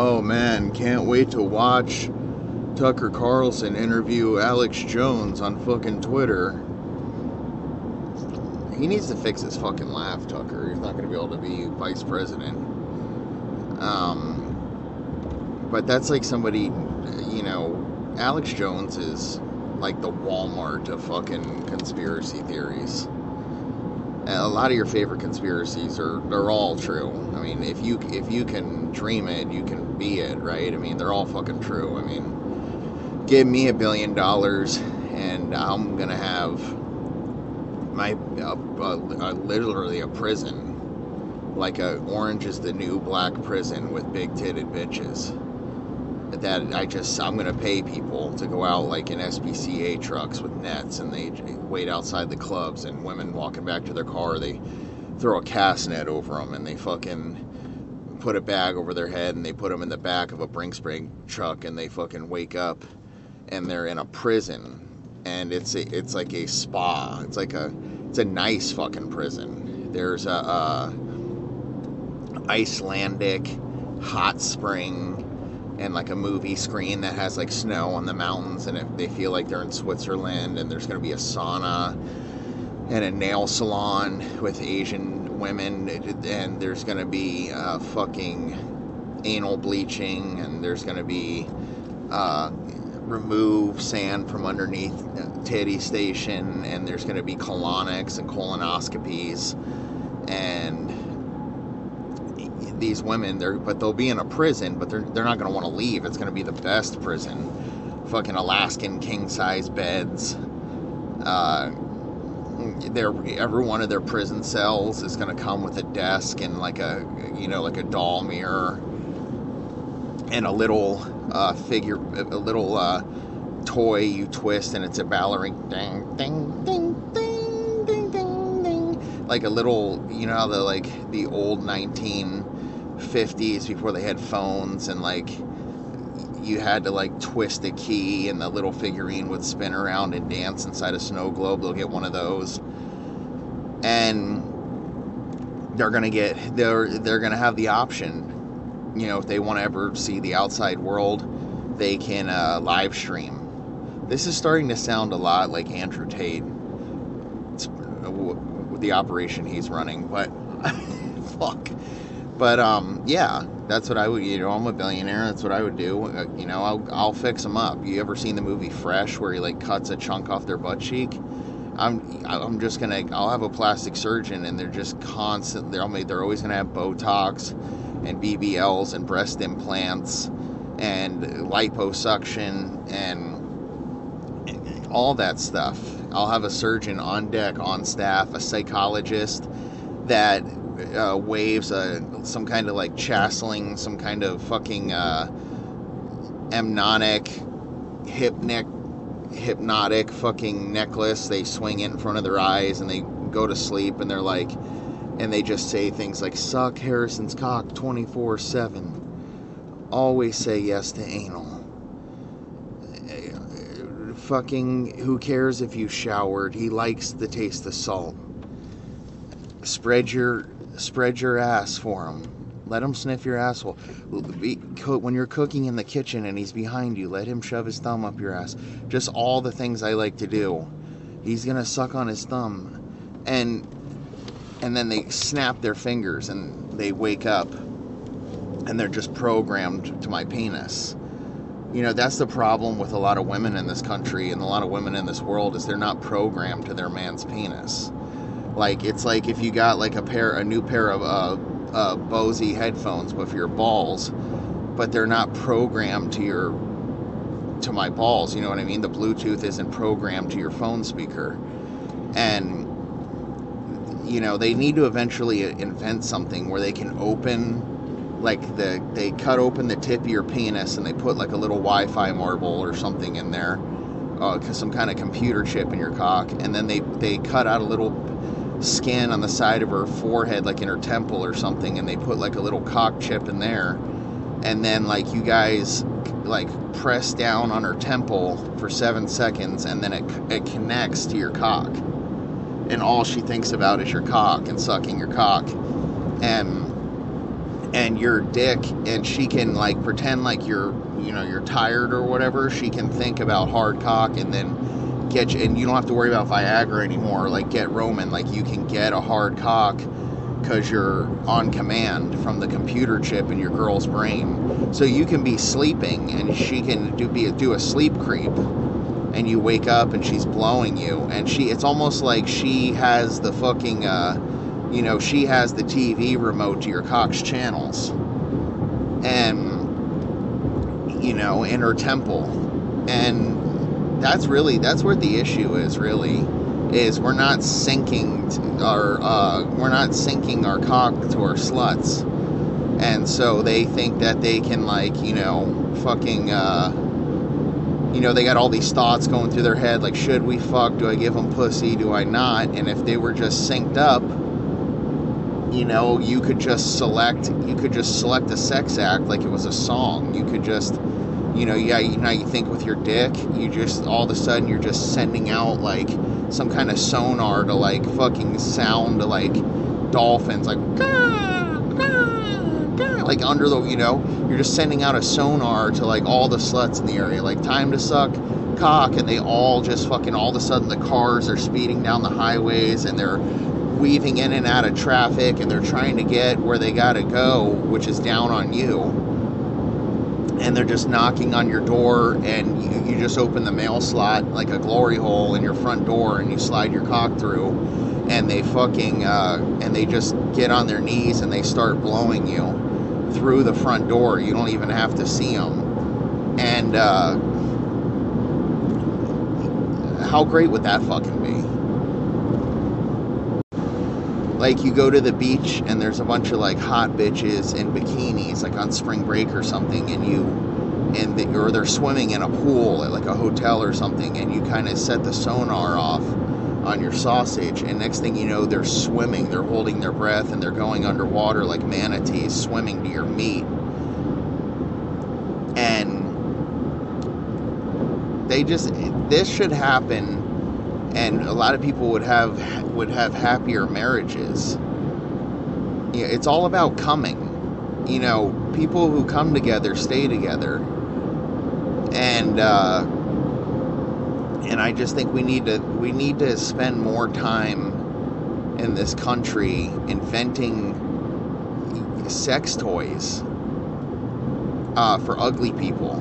Oh man, can't wait to watch Tucker Carlson interview Alex Jones on fucking Twitter. He needs to fix his fucking laugh, Tucker. He's not going to be able to be vice president. Um, but that's like somebody, you know, Alex Jones is like the Walmart of fucking conspiracy theories. A lot of your favorite conspiracies are they're all true. I mean, if you if you can dream it, you can be it, right? I mean, they're all fucking true. I mean, give me a billion dollars and I'm gonna have my uh, uh, literally a prison, like a Orange is the New Black prison with big titted bitches that I just I'm gonna pay people to go out like in SPCA trucks with nets and they wait outside the clubs and women walking back to their car they throw a cast net over them and they fucking put a bag over their head and they put them in the back of a brink spring truck and they fucking wake up and they're in a prison. And it's a, it's like a spa. It's like a it's a nice fucking prison. There's a, a Icelandic hot spring and like a movie screen that has like snow on the mountains and if they feel like they're in Switzerland and there's going to be a sauna and a nail salon with Asian women and there's going to be uh, fucking anal bleaching and there's going to be uh, remove sand from underneath titty station and there's going to be colonics and colonoscopies and these women, they're but they'll be in a prison, but they're they're not going to want to leave. It's going to be the best prison, fucking Alaskan king size beds. Uh, their every one of their prison cells is going to come with a desk and like a you know like a doll mirror and a little uh, figure, a little uh, toy you twist and it's a ballerina ding ding ding ding ding ding ding like a little you know how the like the old 19 50s before they had phones and like you had to like twist a key and the little figurine would spin around and dance inside a snow globe. They'll get one of those. And they're gonna get they're they're gonna have the option. You know if they want to ever see the outside world they can uh, live stream. This is starting to sound a lot like andrew tate. It's, uh, the operation he's running but fuck but um, yeah, that's what I would. You know, I'm a billionaire. That's what I would do. Uh, you know, I'll, I'll fix them up. You ever seen the movie Fresh, where he like cuts a chunk off their butt cheek? I'm I'm just gonna. I'll have a plastic surgeon, and they're just constant. They're they're always gonna have Botox, and BBLs, and breast implants, and liposuction, and all that stuff. I'll have a surgeon on deck, on staff, a psychologist that uh, waves uh, some kind of like chasseling, some kind of fucking uh, amnonic, hypnic, hypnotic fucking necklace. They swing it in front of their eyes and they go to sleep and they're like, and they just say things like, suck Harrison's cock 24 7. Always say yes to anal. Fucking, who cares if you showered? He likes the taste of salt. Spread your spread your ass for him. Let him sniff your asshole. When you're cooking in the kitchen and he's behind you, let him shove his thumb up your ass. Just all the things I like to do. He's gonna suck on his thumb, and and then they snap their fingers and they wake up, and they're just programmed to my penis. You know that's the problem with a lot of women in this country and a lot of women in this world is they're not programmed to their man's penis like it's like if you got like a pair, a new pair of uh, uh, Bose headphones with your balls, but they're not programmed to your to my balls. You know what I mean? The Bluetooth isn't programmed to your phone speaker, and you know they need to eventually invent something where they can open like the they cut open the tip of your penis and they put like a little Wi-Fi marble or something in there, uh, some kind of computer chip in your cock, and then they they cut out a little skin on the side of her forehead, like in her temple or something, and they put like a little cock chip in there. And then, like, you guys like press down on her temple for seven seconds, and then it, it connects to your cock. And all she thinks about is your cock and sucking your cock. And and your dick and she can like pretend like you're you know you're tired or whatever she can think about hard cock and then get you and you don't have to worry about viagra anymore like get roman like you can get a hard cock because you're on command from the computer chip in your girl's brain so you can be sleeping and she can do be do a sleep creep and you wake up and she's blowing you and she it's almost like she has the fucking uh you know, she has the TV remote to your cock's channels. And, you know, in her temple. And that's really, that's where the issue is, really. Is we're not syncing our, uh, we're not syncing our cock to our sluts. And so they think that they can, like, you know, fucking, uh, you know, they got all these thoughts going through their head like, should we fuck? Do I give them pussy? Do I not? And if they were just synced up, you know, you could just select, you could just select a sex act like it was a song. You could just, you know, yeah, you know, you think with your dick, you just all of a sudden you're just sending out like some kind of sonar to like fucking sound like dolphins, like like under the, you know, you're just sending out a sonar to like all the sluts in the area, like time to suck cock, and they all just fucking all of a sudden the cars are speeding down the highways and they're weaving in and out of traffic and they're trying to get where they got to go, which is down on you. And they're just knocking on your door, and you, you just open the mail slot like a glory hole in your front door, and you slide your cock through, and they fucking uh, and they just get on their knees and they start blowing you through the front door. You don't even have to see them. And uh, how great would that fucking be? Like you go to the beach and there's a bunch of like hot bitches in bikinis like on spring break or something and you and the, or they're swimming in a pool at like a hotel or something and you kind of set the sonar off on your sausage and next thing you know they're swimming. They're holding their breath and they're going underwater like manatees swimming to your meat. And they just this should happen and a lot of people would have would have happier marriages. Yeah, it's all about coming. You know, people who come together stay together, and uh, and I just think we need to we need to spend more time in this country inventing sex toys uh, for ugly people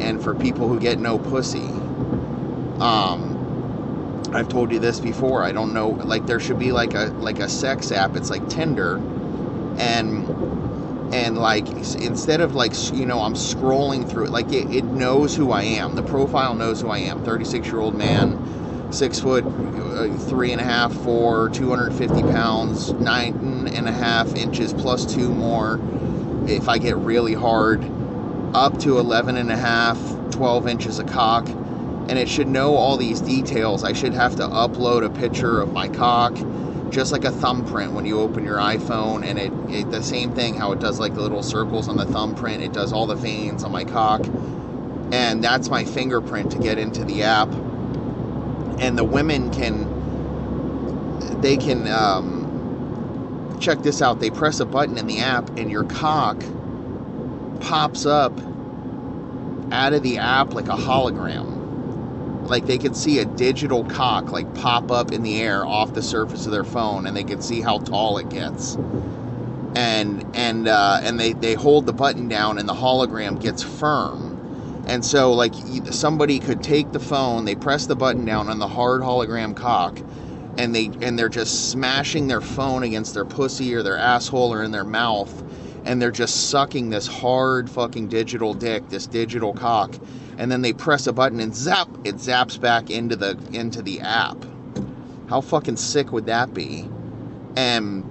and for people who get no pussy. Um, I've told you this before. I don't know. Like there should be like a like a sex app. It's like Tinder, and and like instead of like you know I'm scrolling through it, like it, it knows who I am. The profile knows who I am. 36 year old man, six foot uh, three and a half, four, 250 pounds, nine and a half inches plus two more. If I get really hard, up to 11 and a half, 12 inches of cock and it should know all these details. I should have to upload a picture of my cock, just like a thumbprint when you open your iPhone, and it, it the same thing how it does like the little circles on the thumbprint. It does all the veins on my cock, and that's my fingerprint to get into the app. And the women can, they can um, check this out. They press a button in the app, and your cock pops up out of the app like a hologram like they could see a digital cock like pop up in the air off the surface of their phone and they could see how tall it gets. And and uh, and they they hold the button down and the hologram gets firm. And so like somebody could take the phone they press the button down on the hard hologram cock and they and they're just smashing their phone against their pussy or their asshole or in their mouth and they're just sucking this hard fucking digital dick this digital cock and then they press a button and zap, it zaps back into the into the app. How fucking sick would that be? And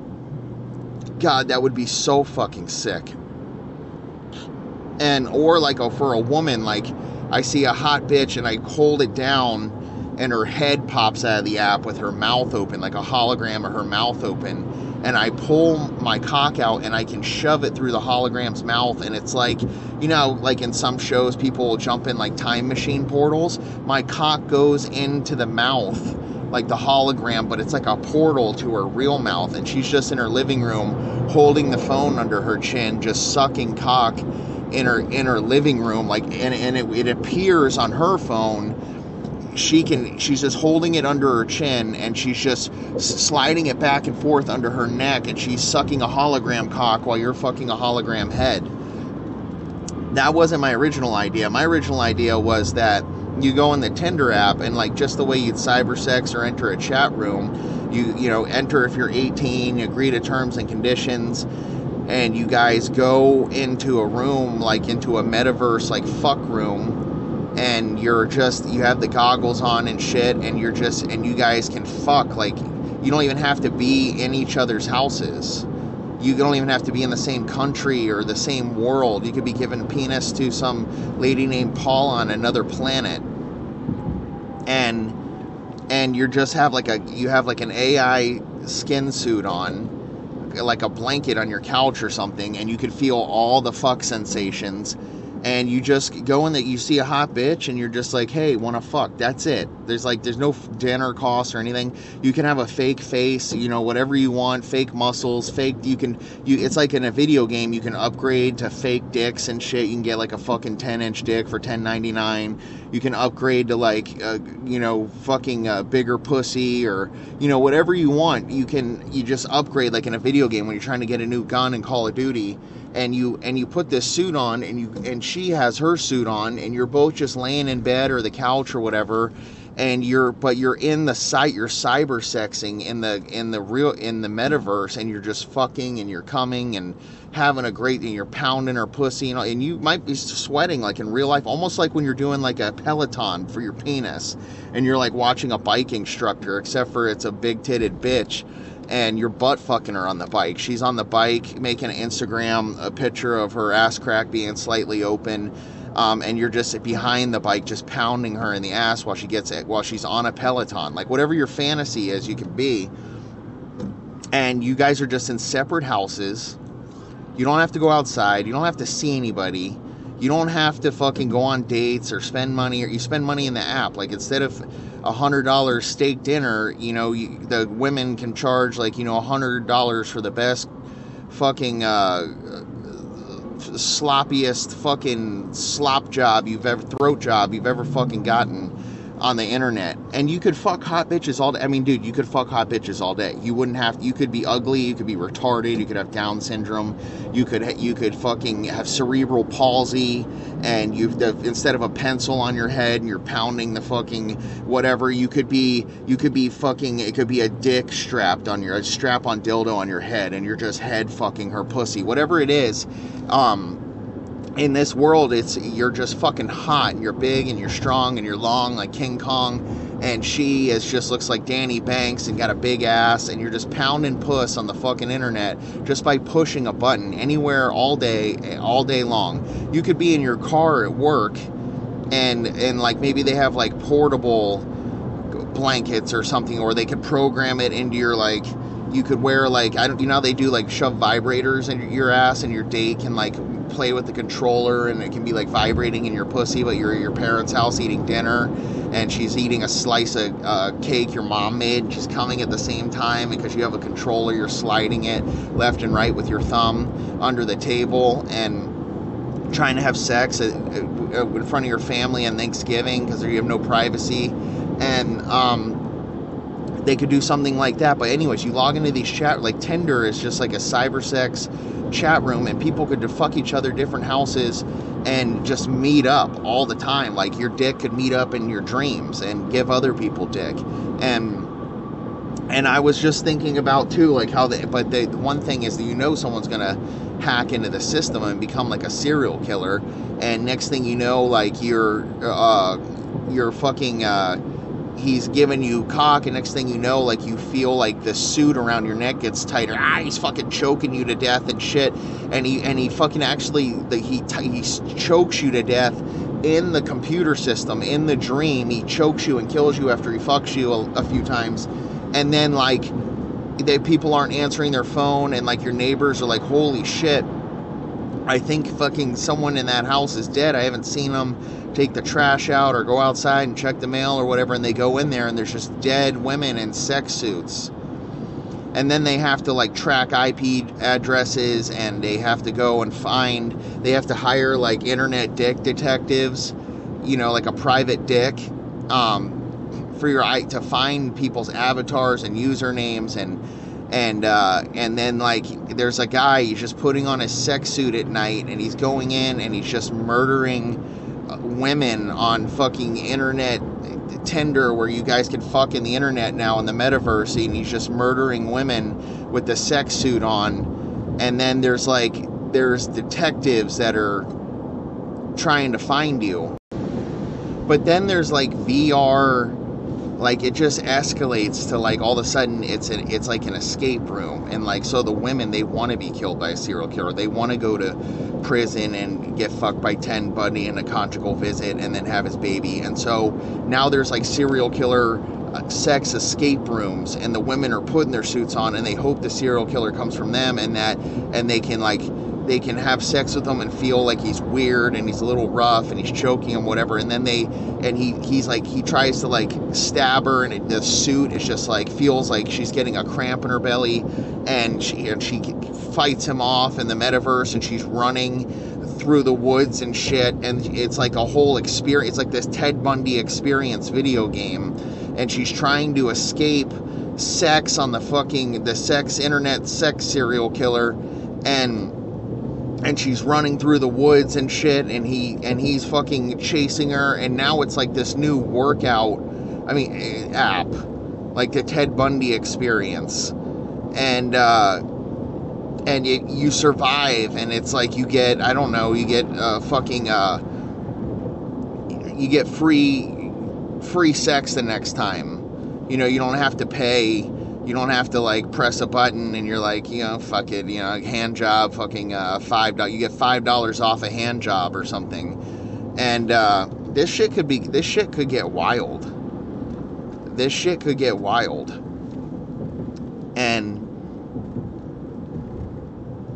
God, that would be so fucking sick. And or like for a woman, like I see a hot bitch and I hold it down and her head pops out of the app with her mouth open, like a hologram of her mouth open and I pull my cock out and I can shove it through the hologram's mouth. And it's like, you know, like in some shows, people will jump in like time machine portals. My cock goes into the mouth like the hologram, but it's like a portal to her real mouth, and she's just in her living room holding the phone under her chin, just sucking cock in her in her living room, like and, and it, it appears on her phone she can she's just holding it under her chin and she's just sliding it back and forth under her neck and she's sucking a hologram cock while you're fucking a hologram head. That wasn't my original idea. My original idea was that you go in the Tinder app and like just the way you'd cyber sex or enter a chat room, you you know enter if you're 18, agree to terms and conditions, and you guys go into a room like into a metaverse like fuck room, and you're just you have the goggles on and shit, and you're just and you guys can fuck like you don't even have to be in each other's houses. You don't even have to be in the same country or the same world. You could be given penis to some lady named Paul on another planet. And and you just have like a you have like an AI skin suit on, like a blanket on your couch or something, and you could feel all the fuck sensations and you just go in that you see a hot bitch and you're just like hey want to fuck? That's it. There's like there's no dinner cost or anything. You can have a fake face you know whatever you want fake muscles fake you can you it's like in a video game you can upgrade to fake dicks and shit. You can get like a fucking 10 inch dick for 10.99 you can upgrade to like uh, you know fucking uh, bigger pussy or you know whatever you want. You can you just upgrade like in a video game when you're trying to get a new gun in call of duty and you and you put this suit on and you and she has her suit on and you're both just laying in bed or the couch or whatever and you're but you're in the site you're cyber sexing in the in the real in the metaverse and you're just fucking and you're coming and having a great and you're pounding her pussy you know, and you might be sweating like in real life almost like when you're doing like a peloton for your penis and you're like watching a bike instructor except for it's a big titted bitch and you're butt fucking her on the bike. She's on the bike making Instagram a picture of her ass crack being slightly open. Um, and you're just behind the bike, just pounding her in the ass while she gets it, while she's on a Peloton, like whatever your fantasy is, you can be. And you guys are just in separate houses. You don't have to go outside. You don't have to see anybody. You don't have to fucking go on dates or spend money, or you spend money in the app. Like instead of a hundred dollar steak dinner, you know, you, the women can charge like you know a hundred dollars for the best fucking uh, sloppiest fucking slop job you've ever throat job you've ever fucking gotten on the internet and you could fuck hot bitches all day. I mean, dude, you could fuck hot bitches all day. You wouldn't have you could be ugly, you could be retarded, you could have down syndrome, you could you could fucking have cerebral palsy and you instead of a pencil on your head and you're pounding the fucking whatever, you could be you could be fucking it could be a dick strapped on your a strap on dildo on your head and you're just head fucking her pussy. Whatever it is, um in this world it's you're just fucking hot and you're big and you're strong and you're long like King Kong and she is just looks like Danny Banks and got a big ass and you're just pounding puss on the fucking internet just by pushing a button anywhere all day all day long. You could be in your car at work and and like maybe they have like portable blankets or something or they could program it into your like you could wear like I don't you know they do like shove vibrators in your ass and your date can like play with the controller and it can be like vibrating in your pussy, but you're at your parents' house eating dinner and she's eating a slice of uh, cake your mom made and she's coming at the same time because you have a controller, you're sliding it left and right with your thumb under the table and trying to have sex in front of your family on Thanksgiving because you have no privacy. And, um, they could do something like that. But anyways, you log into these chat like Tinder is just like a cyber sex chat room, and people could fuck each other different houses and just meet up all the time. Like your dick could meet up in your dreams and give other people dick. And and I was just thinking about too, like how they. But they, the one thing is that you know someone's gonna hack into the system and become like a serial killer, and next thing you know, like you're uh, you're fucking. Uh, he's giving you cock, and next thing you know, like you feel like the suit around your neck gets tighter. Ah, he's fucking choking you to death and shit. And he and he fucking actually the, he he chokes you to death in the computer system in the dream. He chokes you and kills you after he fucks you a, a few times, and then like they people aren't answering their phone, and like your neighbors are like, holy shit I think fucking someone in that house is dead. I haven't seen them take the trash out or go outside and check the mail or whatever, and they go in there and there's just dead women in sex suits. And then they have to like track IP addresses and they have to go and find, they have to hire like internet dick detectives, you know, like a private dick, um, for your eye to find people's avatars and usernames and and uh, and then like there's a guy he's just putting on a sex suit at night and he's going in and he's just murdering women on fucking internet Tinder where you guys can fuck in the internet now in the metaverse and he's just murdering women with the sex suit on. And then there's like there's detectives that are trying to find you. But then there's like VR like it just escalates to like all of a sudden it's an it's like an escape room. And like so the women they want to be killed by a serial killer. They want to go to prison and get fucked by Ted Bundy in a conjugal visit and then have his baby. And so now there's like serial killer uh, sex escape rooms. And the women are putting their suits on and they hope the serial killer comes from them and that and they can like they can have sex with him and feel like he's weird and he's a little rough and he's choking him whatever. And then they and he he's like he tries to like stab her and it, the suit is just like feels like she's getting a cramp in her belly. And she and she fights him off in the metaverse and she's running through the woods and shit. And it's like a whole experience it's like this Ted Bundy experience video game. And she's trying to escape sex on the fucking the sex internet sex serial killer. And and she's running through the woods and shit and he and he's fucking chasing her and now it's like this new workout i mean eh, app like the ted bundy experience. And uh and you, you survive and it's like you get i don't know you get uh fucking uh you get free free sex the next time. You know you don't have to pay you don't have to like press a button and you're like, you know, fuck it, you know, hand job, fucking uh, five dollars. You get five dollars off a hand job or something, and uh, this shit could be, this shit could get wild. This shit could get wild, and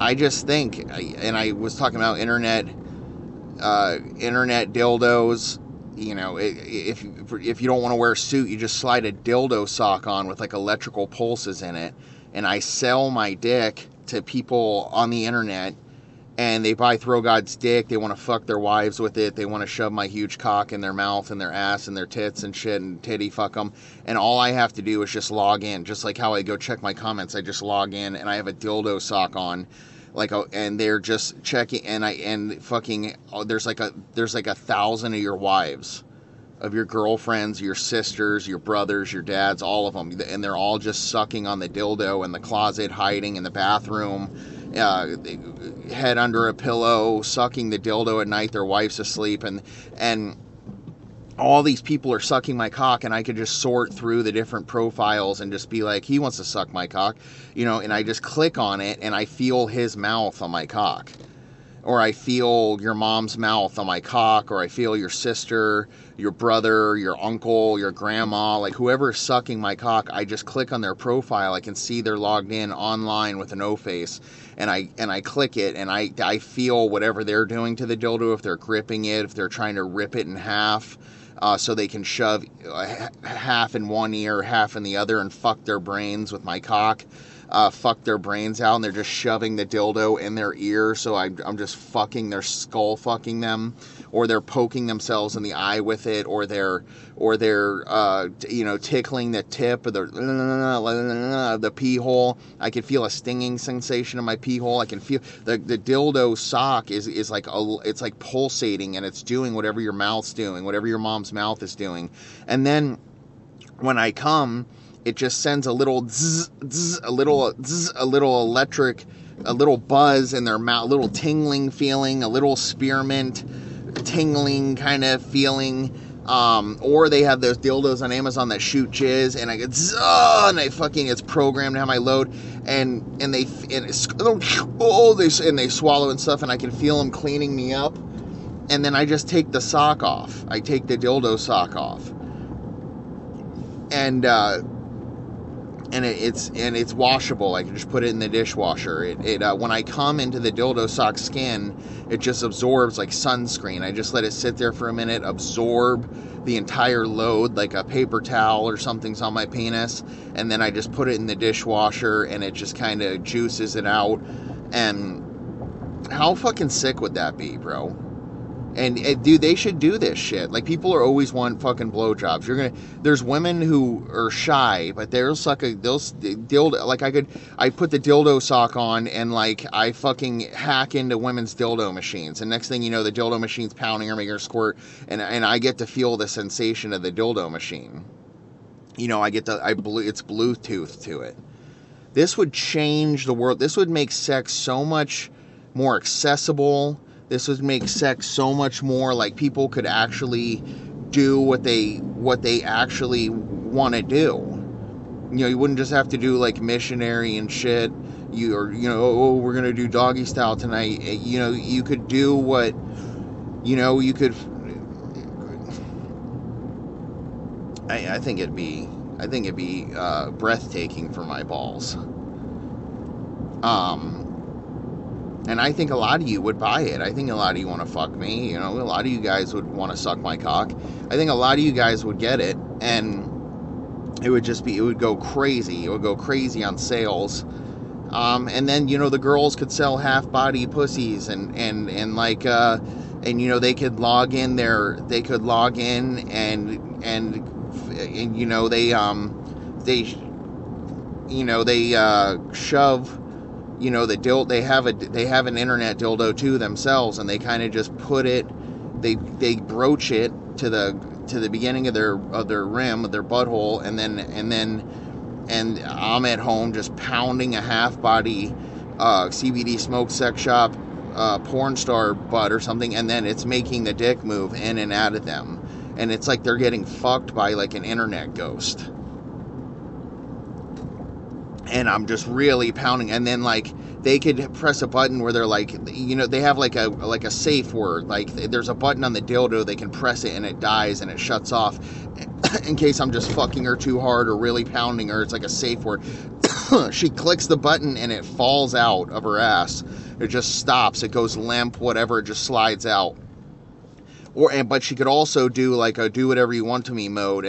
I just think, and I was talking about internet, uh, internet dildos you know, if if you don't want to wear a suit, you just slide a dildo sock on with like electrical pulses in it, and I sell my dick to people on the internet, and they buy Throw God's dick. They want to fuck their wives with it. They want to shove my huge cock in their mouth and their ass and their tits and shit and titty fuck them. And all I have to do is just log in, just like how I go check my comments. I just log in and I have a dildo sock on like a, and they're just checking and I and fucking oh, there's like a there's like a thousand of your wives of your girlfriends, your sisters, your brothers, your dads, all of them, and they're all just sucking on the dildo in the closet, hiding in the bathroom, uh, head under a pillow, sucking the dildo at night. Their wife's asleep, and and all these people are sucking my cock and I could just sort through the different profiles and just be like, he wants to suck my cock, you know, and I just click on it and I feel his mouth on my cock. Or I feel your mom's mouth on my cock, or I feel your sister, your brother, your uncle, your grandma, like whoever's sucking my cock, I just click on their profile. I can see they're logged in online with an O face, and I and I click it, and I I feel whatever they're doing to the dildo, if they're gripping it, if they're trying to rip it in half, uh, so they can shove uh, half in one ear, half in the other, and fuck their brains with my cock. Uh, fuck their brains out, and they're just shoving the dildo in their ear. So I, I'm just fucking their skull, fucking them, or they're poking themselves in the eye with it, or they're, or they're, uh, you know, tickling the tip of the the pee hole. I can feel a stinging sensation in my pee hole. I can feel the the dildo sock is is like a, it's like pulsating, and it's doing whatever your mouth's doing, whatever your mom's mouth is doing, and then when I come it just sends a little zzz, zzz, a little zzz, a little electric a little buzz in their mouth a little tingling feeling a little spearmint tingling kind of feeling um, or they have those dildos on Amazon that shoot jizz, and I get oh, and I fucking it's programmed how my load, and and they and it's, oh they and they swallow and stuff, and I can feel them cleaning me up, and then I just take the sock off. I take the dildo sock off, and uh, and it, it's and it's washable. I can just put it in the dishwasher. It, it uh, when I come into the dildo sock skin, it just absorbs like sunscreen. I just let it sit there for a minute, absorb the entire load like a paper towel or something's on my penis, and then I just put it in the dishwasher, and it just kind of juices it out. And how fucking sick would that be, bro? And, and dude, they should do this shit. Like people are always want fucking blowjobs. You're gonna. There's women who are shy, but they'll suck a. They'll dildo. Like I could. I put the dildo sock on and like I fucking hack into women's dildo machines. And next thing you know, the dildo machine's pounding or making her squirt, and and I get to feel the sensation of the dildo machine. You know, I get the. I blue. It's Bluetooth to it. This would change the world. This would make sex so much more accessible this would make sex so much more like people could actually do what they what they actually want to do. You know, you wouldn't just have to do like missionary and shit. You or you know, oh, we're gonna do doggy style tonight. Eh, you know, you could do what you know. You could. I, I think it'd be. I think it'd be uh, breathtaking for my balls. Um, and I think a lot of you would buy it. I think a lot of you want to fuck me. You know, a lot of you guys would want to suck my cock. I think a lot of you guys would get it, and it would just be, it would go crazy. It would go crazy on sales. Um, and then you know the girls could sell half body pussies and and and like uh, and you know they could log in their they could log in and and and you know they um they you know they uh, shove you know the dild they have a they have an internet dildo too themselves and they kind of just put it they they broach it to the to the beginning of their of their rim of their butthole and then and then and I'm at home just pounding a half body uh, CBD smoke sex shop uh, porn star butt or something and then it's making the dick move in and out of them. And it's like they're getting fucked by like an internet ghost and I'm just really pounding. And then like they could press a button where they're like, you know, they have like a like a safe word. Like there's a button on the dildo, they can press it and it dies and it shuts off. In case I'm just fucking her too hard or really pounding her, it's like a safe word. she clicks the button and it falls out of her ass. It just stops. It goes limp, whatever. It just slides out. Or and but she could also do like a do whatever you want to me mode